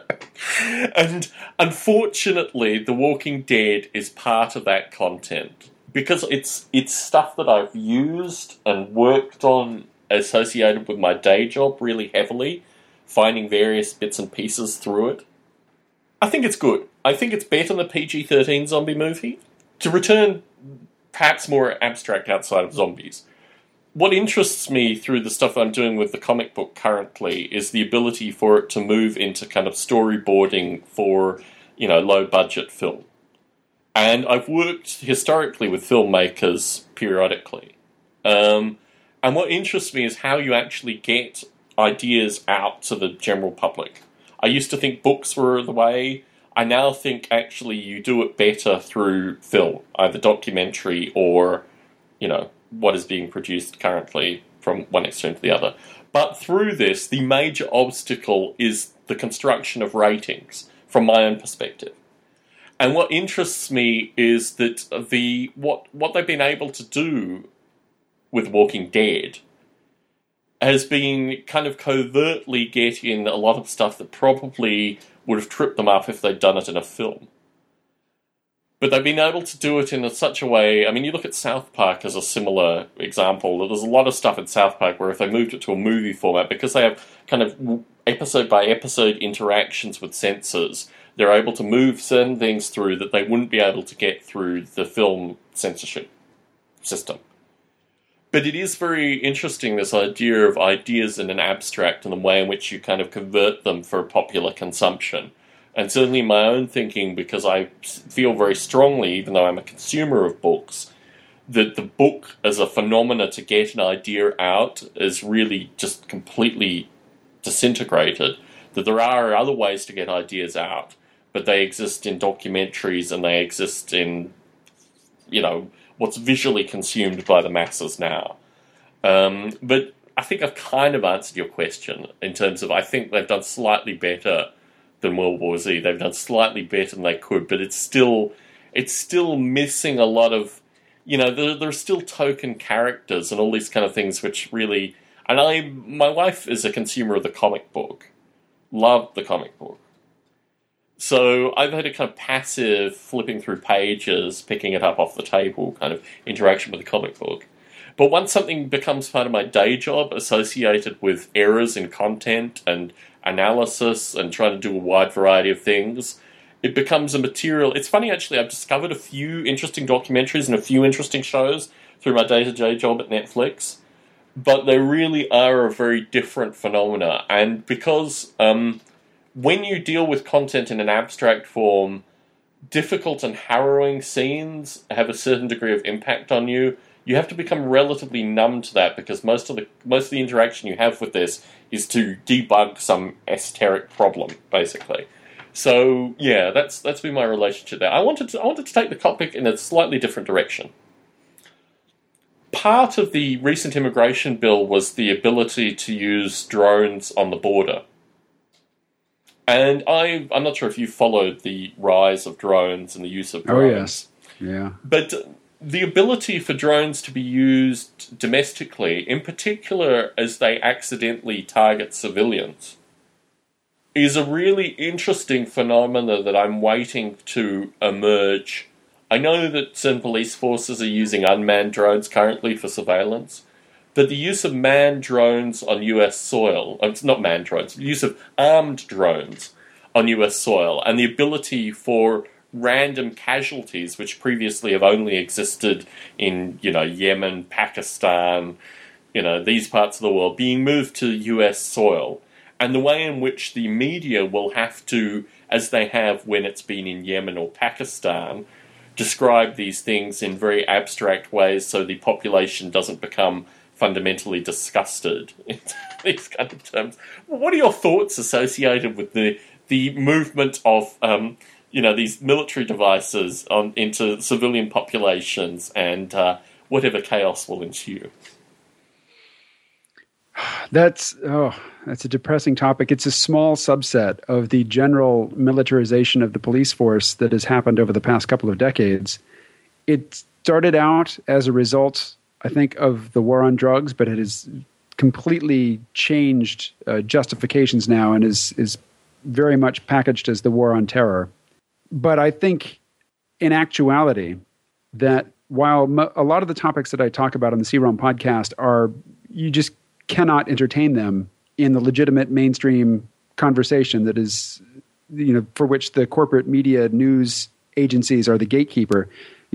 and unfortunately, The Walking Dead is part of that content because it's it's stuff that I've used and worked on associated with my day job really heavily, finding various bits and pieces through it. I think it's good. I think it's better than the PG 13 zombie movie. To return perhaps more abstract outside of zombies, what interests me through the stuff I'm doing with the comic book currently is the ability for it to move into kind of storyboarding for, you know, low budget film. And I've worked historically with filmmakers periodically. Um, and what interests me is how you actually get ideas out to the general public. I used to think books were the way. I now think actually you do it better through film, either documentary or, you know, what is being produced currently from one extreme to the other. But through this, the major obstacle is the construction of ratings from my own perspective. And what interests me is that the what what they've been able to do with Walking Dead has been kind of covertly getting a lot of stuff that probably would have tripped them up if they'd done it in a film. But they've been able to do it in a, such a way. I mean, you look at South Park as a similar example. There's a lot of stuff in South Park where if they moved it to a movie format, because they have kind of episode by episode interactions with censors, they're able to move certain things through that they wouldn't be able to get through the film censorship system. But it is very interesting this idea of ideas in an abstract and the way in which you kind of convert them for popular consumption. And certainly my own thinking, because I feel very strongly, even though I'm a consumer of books, that the book as a phenomena to get an idea out is really just completely disintegrated. That there are other ways to get ideas out but they exist in documentaries and they exist in, you know, what's visually consumed by the masses now. Um, but I think I've kind of answered your question in terms of I think they've done slightly better than World War Z. They've done slightly better than they could, but it's still it's still missing a lot of you know there, there are still token characters and all these kind of things which really and I my wife is a consumer of the comic book, loved the comic book, so I've had a kind of passive flipping through pages, picking it up off the table kind of interaction with the comic book. But once something becomes part of my day job associated with errors in content and analysis and trying to do a wide variety of things, it becomes a material. It's funny actually, I've discovered a few interesting documentaries and a few interesting shows through my day to day job at Netflix, but they really are a very different phenomena. And because um, when you deal with content in an abstract form, difficult and harrowing scenes have a certain degree of impact on you. You have to become relatively numb to that because most of the most of the interaction you have with this is to debug some esoteric problem, basically. So yeah, that's that's been my relationship there. I wanted to I wanted to take the topic in a slightly different direction. Part of the recent immigration bill was the ability to use drones on the border. And I, I'm not sure if you followed the rise of drones and the use of drones. Oh yes, yeah. But the ability for drones to be used domestically, in particular as they accidentally target civilians, is a really interesting phenomena that I'm waiting to emerge. I know that some police forces are using unmanned drones currently for surveillance, but the use of manned drones on US soil, uh, it's not manned drones, the use of armed drones on US soil, and the ability for random casualties, which previously have only existed in, you know, Yemen, Pakistan, you know, these parts of the world, being moved to US soil, and the way in which the media will have to, as they have when it's been in Yemen or Pakistan, describe these things in very abstract ways so the population doesn't become fundamentally disgusted in these kind of terms. What are your thoughts associated with the the movement of um, you know these military devices on into civilian populations and uh, whatever chaos will ensue? That's oh, that's a depressing topic. It's a small subset of the general militarization of the police force that has happened over the past couple of decades. It started out as a result I think, of the war on drugs, but it has completely changed uh, justifications now and is is very much packaged as the war on terror. But I think, in actuality, that while mo- a lot of the topics that I talk about on the C Realm podcast are you just cannot entertain them in the legitimate mainstream conversation that is, you know, for which the corporate media news agencies are the gatekeeper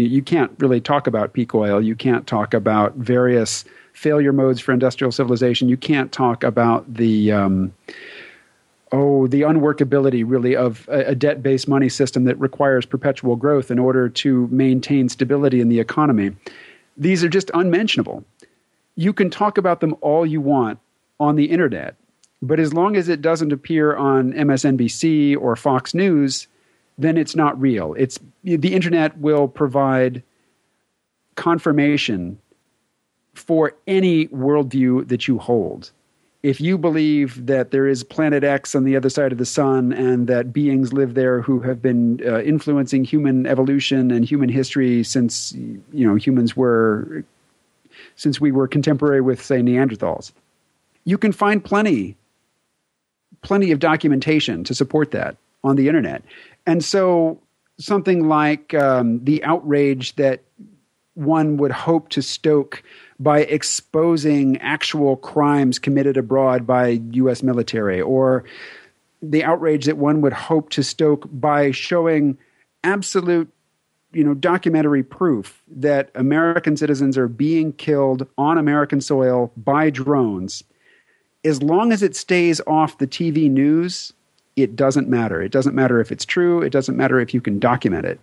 you can't really talk about peak oil. You can't talk about various failure modes for industrial civilization. You can't talk about the um, oh the unworkability really of a, a debt-based money system that requires perpetual growth in order to maintain stability in the economy. These are just unmentionable. You can talk about them all you want on the internet, but as long as it doesn't appear on MSNBC or Fox News, then it's not real. It's the internet will provide confirmation for any worldview that you hold. If you believe that there is planet X on the other side of the sun and that beings live there who have been uh, influencing human evolution and human history since you know humans were since we were contemporary with say Neanderthals, you can find plenty plenty of documentation to support that on the internet. And so something like um, the outrage that one would hope to stoke by exposing actual crimes committed abroad by U.S. military, or the outrage that one would hope to stoke by showing absolute you know documentary proof that American citizens are being killed on American soil by drones as long as it stays off the TV news it doesn't matter. It doesn't matter if it's true, it doesn't matter if you can document it.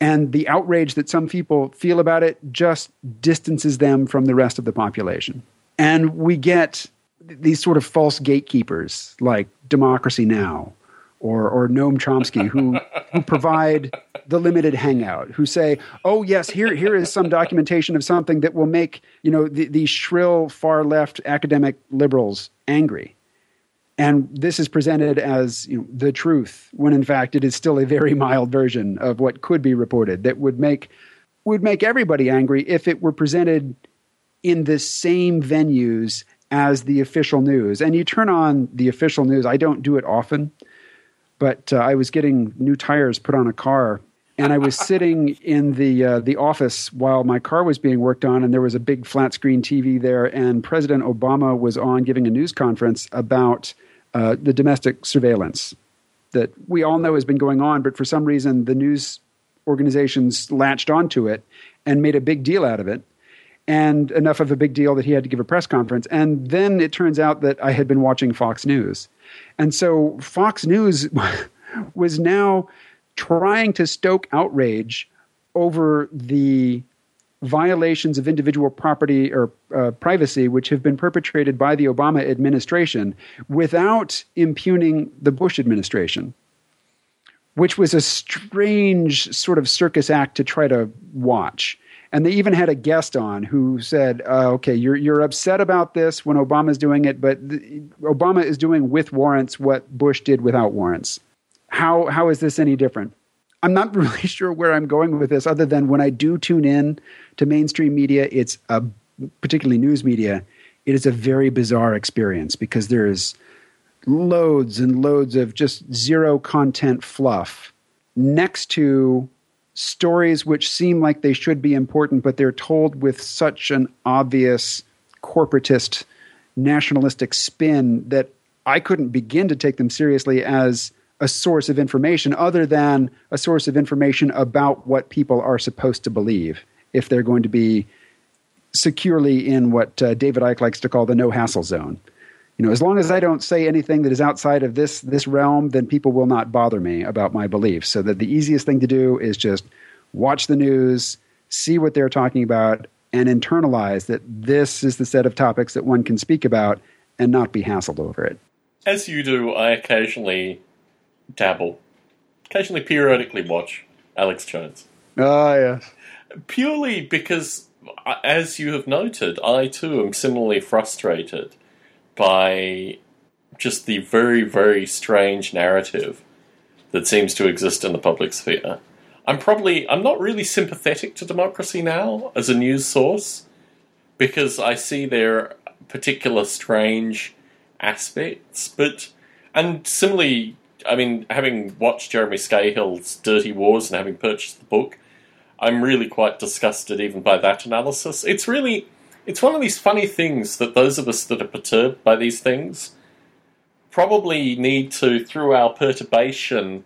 And the outrage that some people feel about it just distances them from the rest of the population. And we get these sort of false gatekeepers like Democracy Now! or, or Noam Chomsky who, who provide the limited hangout, who say, oh, yes, here, here is some documentation of something that will make you know, the, the shrill far left academic liberals angry and this is presented as you know, the truth when in fact it is still a very mild version of what could be reported that would make would make everybody angry if it were presented in the same venues as the official news. And you turn on the official news i don't do it often but uh, i was getting new tires put on a car and I was sitting in the uh, the office while my car was being worked on, and there was a big flat screen TV there, and President Obama was on giving a news conference about uh, the domestic surveillance that we all know has been going on, but for some reason the news organizations latched onto it and made a big deal out of it. And enough of a big deal that he had to give a press conference. And then it turns out that I had been watching Fox News. And so Fox News was now trying to stoke outrage over the violations of individual property or uh, privacy which have been perpetrated by the Obama administration without impugning the Bush administration, which was a strange sort of circus act to try to watch. And they even had a guest on who said, uh, "Okay, you're you're upset about this when Obama's doing it, but the, Obama is doing with warrants what Bush did without warrants. How how is this any different?" I'm not really sure where I'm going with this, other than when I do tune in to mainstream media, it's a particularly news media. It is a very bizarre experience because there is loads and loads of just zero content fluff next to stories which seem like they should be important, but they're told with such an obvious corporatist, nationalistic spin that I couldn't begin to take them seriously as a source of information other than a source of information about what people are supposed to believe if they're going to be securely in what uh, David Icke likes to call the no hassle zone. You know, as long as I don't say anything that is outside of this this realm, then people will not bother me about my beliefs. So that the easiest thing to do is just watch the news, see what they're talking about, and internalize that this is the set of topics that one can speak about and not be hassled over it. As you do, I occasionally dabble, occasionally periodically watch Alex Jones. Ah, yes. Purely because, as you have noted, I too am similarly frustrated by just the very, very strange narrative that seems to exist in the public sphere. I'm probably I'm not really sympathetic to democracy now as a news source because I see their particular strange aspects, but and similarly I mean, having watched Jeremy Scahill's Dirty Wars and having purchased the book, I'm really quite disgusted even by that analysis. It's really, it's one of these funny things that those of us that are perturbed by these things probably need to, through our perturbation,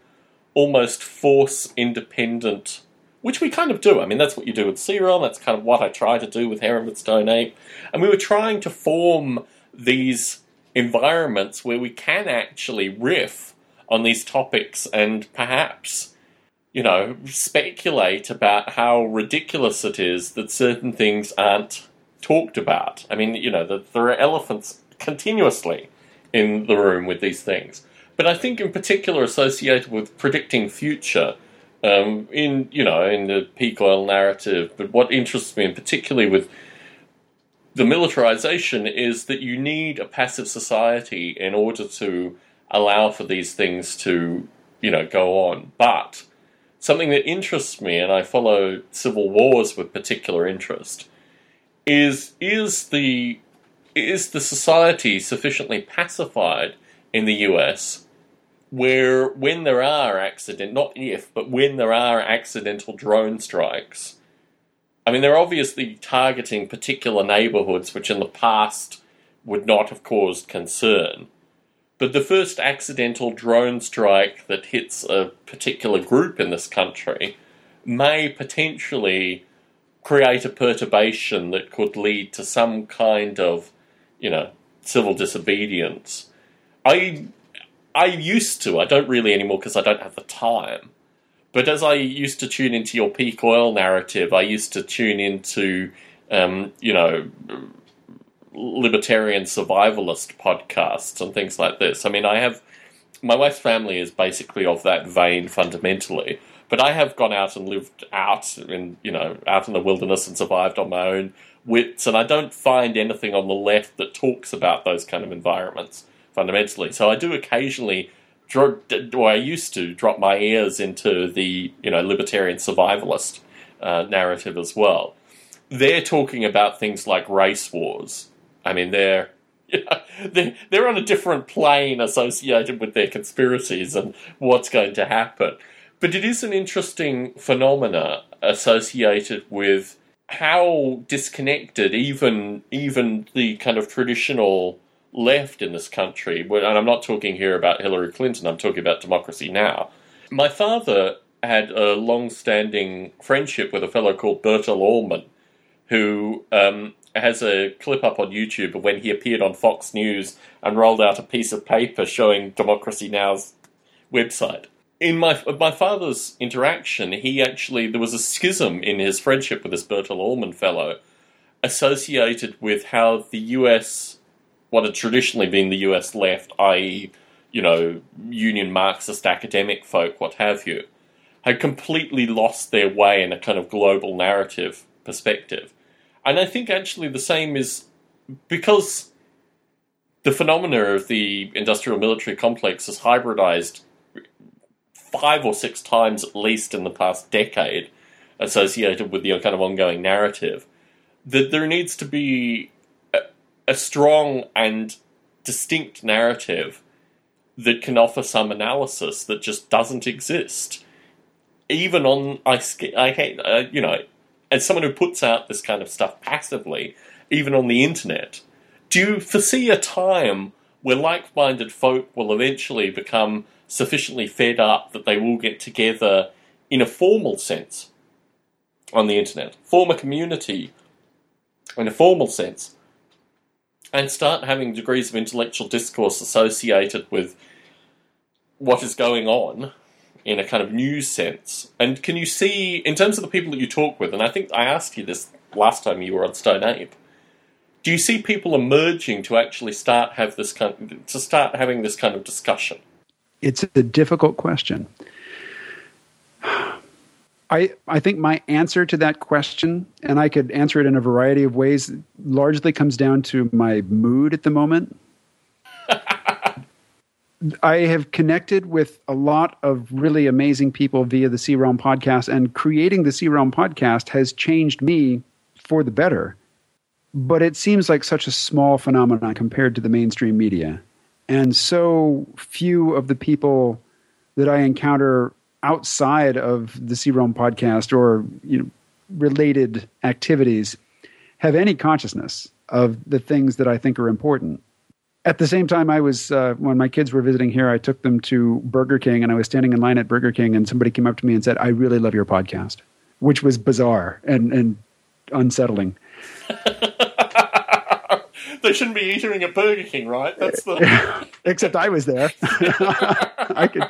almost force independent, which we kind of do. I mean, that's what you do with C Realm, that's kind of what I try to do with Heron with Stone Ape. And we were trying to form these environments where we can actually riff on these topics and perhaps, you know, speculate about how ridiculous it is that certain things aren't talked about. I mean, you know, that there are elephants continuously in the room with these things. But I think, in particular, associated with predicting future, um, in you know, in the peak oil narrative. But what interests me, in particularly with the militarization, is that you need a passive society in order to allow for these things to, you know, go on. But something that interests me, and I follow civil wars with particular interest, is is the is the society sufficiently pacified in the US where when there are accident not if but when there are accidental drone strikes I mean they're obviously targeting particular neighborhoods which in the past would not have caused concern but the first accidental drone strike that hits a particular group in this country may potentially create a perturbation that could lead to some kind of, you know, civil disobedience. I I used to, I don't really anymore because I don't have the time. But as I used to tune into your peak oil narrative, I used to tune into, um, you know, libertarian survivalist podcasts and things like this. I mean, I have my wife's family is basically of that vein fundamentally, but I have gone out and lived out in you know out in the wilderness and survived on my own wits, and I don't find anything on the left that talks about those kind of environments fundamentally. So I do occasionally. Or I used to drop my ears into the you know libertarian survivalist uh, narrative as well. They're talking about things like race wars, I mean, they're know, they're, on a different plane associated with their conspiracies and what's going to happen. But it is an interesting phenomena associated with how disconnected even even the kind of traditional left in this country, and I'm not talking here about Hillary Clinton, I'm talking about democracy now. My father had a long standing friendship with a fellow called Bertell Ollman, who um, has a clip up on YouTube of when he appeared on Fox News and rolled out a piece of paper showing Democracy Now's website. In my my father's interaction, he actually there was a schism in his friendship with this Bertell Ollman fellow, associated with how the U.S. what had traditionally been the U.S. left, i.e., you know, Union Marxist academic folk, what have you, had completely lost their way in a kind of global narrative perspective and I think actually the same is because the phenomena of the industrial military complex has hybridized five or six times at least in the past decade, associated with the kind of ongoing narrative, that there needs to be a, a strong and distinct narrative that can offer some analysis that just doesn't exist. Even on I, I hate uh, you know as someone who puts out this kind of stuff passively, even on the internet, do you foresee a time where like-minded folk will eventually become sufficiently fed up that they will get together in a formal sense on the internet, form a community in a formal sense, and start having degrees of intellectual discourse associated with what is going on in a kind of news sense. And can you see, in terms of the people that you talk with, and I think I asked you this last time you were on Stone Ape, do you see people emerging to actually start have this kind of, to start having this kind of discussion? It's a difficult question. I, I think my answer to that question, and I could answer it in a variety of ways, largely comes down to my mood at the moment. I have connected with a lot of really amazing people via the C Realm podcast, and creating the C Realm podcast has changed me for the better. But it seems like such a small phenomenon compared to the mainstream media. And so few of the people that I encounter outside of the C Realm podcast or you know, related activities have any consciousness of the things that I think are important at the same time, I was uh, when my kids were visiting here. I took them to Burger King, and I was standing in line at Burger King, and somebody came up to me and said, "I really love your podcast," which was bizarre and and unsettling. they shouldn't be eating at Burger King, right? That's the. Except I was there. I could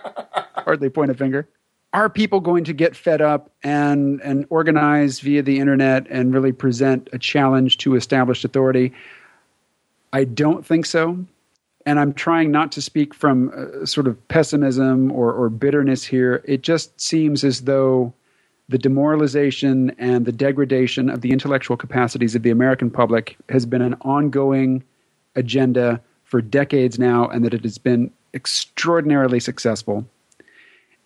hardly point a finger. Are people going to get fed up and and organize via the internet and really present a challenge to established authority? I don't think so. And I'm trying not to speak from uh, sort of pessimism or, or bitterness here. It just seems as though the demoralization and the degradation of the intellectual capacities of the American public has been an ongoing agenda for decades now, and that it has been extraordinarily successful.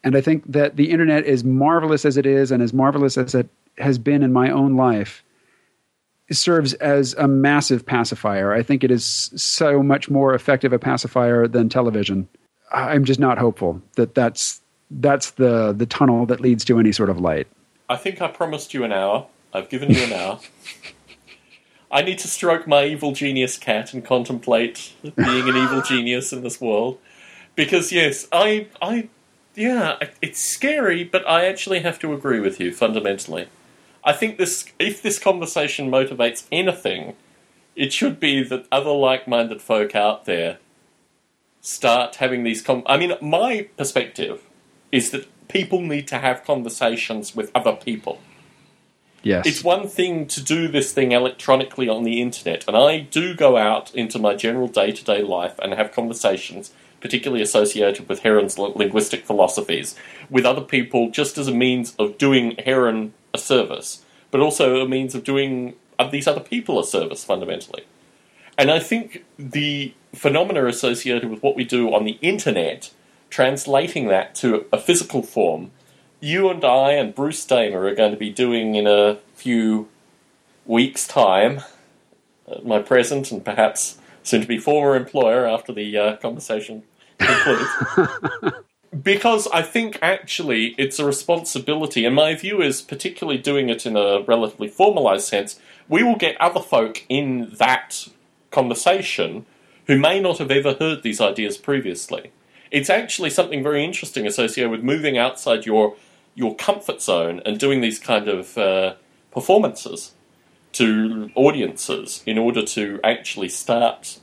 And I think that the internet, as marvelous as it is, and as marvelous as it has been in my own life, serves as a massive pacifier. I think it is so much more effective a pacifier than television. I'm just not hopeful that that's that's the the tunnel that leads to any sort of light. I think I promised you an hour. I've given you an hour. I need to stroke my evil genius cat and contemplate being an evil genius in this world. Because yes, I I yeah, it's scary, but I actually have to agree with you fundamentally. I think this if this conversation motivates anything, it should be that other like-minded folk out there start having these. Com- I mean, my perspective is that people need to have conversations with other people. Yes. It's one thing to do this thing electronically on the internet, and I do go out into my general day to day life and have conversations, particularly associated with Heron's linguistic philosophies, with other people just as a means of doing Heron a service, but also a means of doing these other people a service fundamentally. And I think the phenomena associated with what we do on the internet, translating that to a physical form, you and I and Bruce Damer are going to be doing in a few weeks' time, uh, my present and perhaps soon to be former employer after the uh, conversation concludes. because I think actually it's a responsibility, and my view is particularly doing it in a relatively formalized sense, we will get other folk in that conversation who may not have ever heard these ideas previously. It's actually something very interesting associated with moving outside your your comfort zone and doing these kind of uh, performances to audiences in order to actually start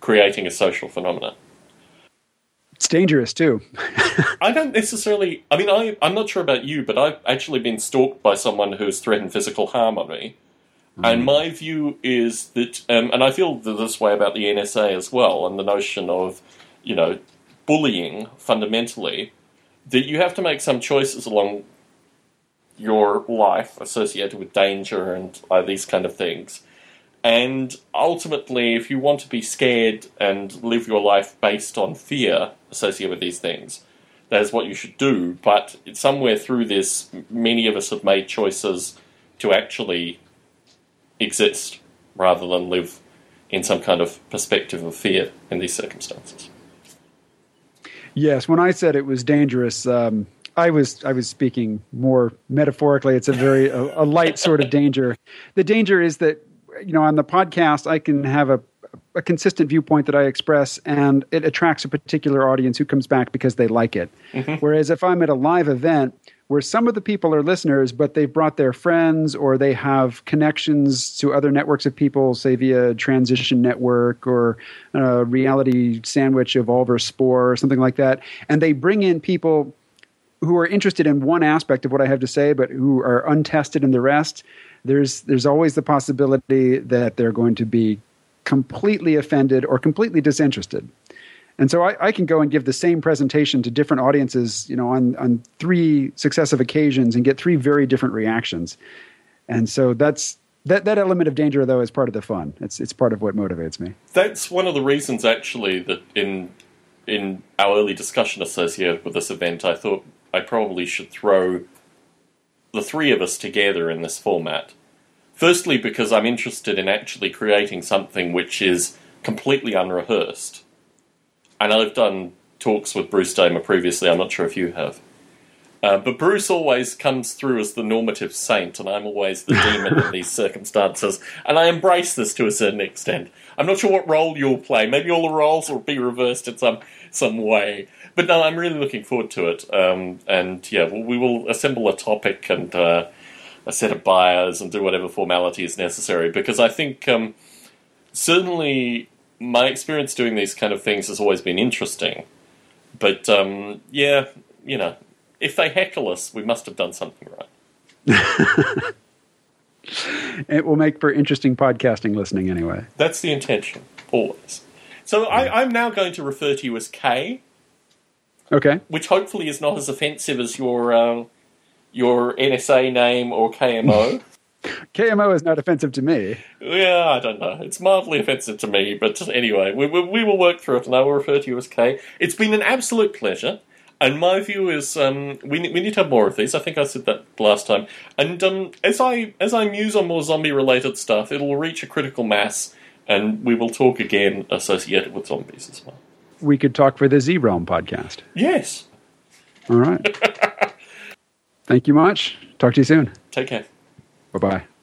creating a social phenomenon. It's dangerous too. I don't necessarily. I mean, I, I'm not sure about you, but I've actually been stalked by someone who's threatened physical harm on me. Mm. And my view is that, um, and I feel this way about the NSA as well, and the notion of, you know, bullying fundamentally, that you have to make some choices along your life associated with danger and uh, these kind of things. And ultimately, if you want to be scared and live your life based on fear associated with these things, that is what you should do. But somewhere through this, many of us have made choices to actually exist rather than live in some kind of perspective of fear in these circumstances. Yes, when I said it was dangerous, um, I was I was speaking more metaphorically. It's a very a, a light sort of danger. The danger is that you know on the podcast I can have a a consistent viewpoint that I express, and it attracts a particular audience who comes back because they like it. Mm-hmm. Whereas if I'm at a live event where some of the people are listeners, but they've brought their friends or they have connections to other networks of people, say via Transition Network or a Reality Sandwich, Evolver Spore or something like that, and they bring in people who are interested in one aspect of what I have to say, but who are untested in the rest. There's there's always the possibility that they're going to be completely offended or completely disinterested. And so I, I, can go and give the same presentation to different audiences, you know, on, on three successive occasions and get three very different reactions. And so that's that, that element of danger though is part of the fun. It's it's part of what motivates me. That's one of the reasons actually that in in our early discussion associated with this event I thought I probably should throw the three of us together in this format Firstly, because I'm interested in actually creating something which is completely unrehearsed. And I've done talks with Bruce Damer previously, I'm not sure if you have. Uh, but Bruce always comes through as the normative saint, and I'm always the demon in these circumstances. And I embrace this to a certain extent. I'm not sure what role you'll play. Maybe all the roles will be reversed in some some way. But no, I'm really looking forward to it. Um, and yeah, we will assemble a topic and uh, a set of buyers and do whatever formality is necessary. Because I think um, certainly my experience doing these kind of things has always been interesting. But um, yeah, you know, if they heckle us, we must have done something right. it will make for interesting podcasting listening anyway. That's the intention, always. So I, I'm now going to refer to you as K. Okay. Which hopefully is not as offensive as your uh, your NSA name or KMO. KMO is not offensive to me. Yeah, I don't know. It's mildly offensive to me, but anyway, we, we, we, will work through it, and I will refer to you as K. It's been an absolute pleasure, and my view is um, we we need to have more of these. I think I said that last time, and um, as I as I muse on more zombie related stuff, it'll reach a critical mass, and we will talk again associated with zombies as well. We could talk for the Z Realm podcast. Yes. All right. Thank you much. Talk to you soon. Take care. Bye bye.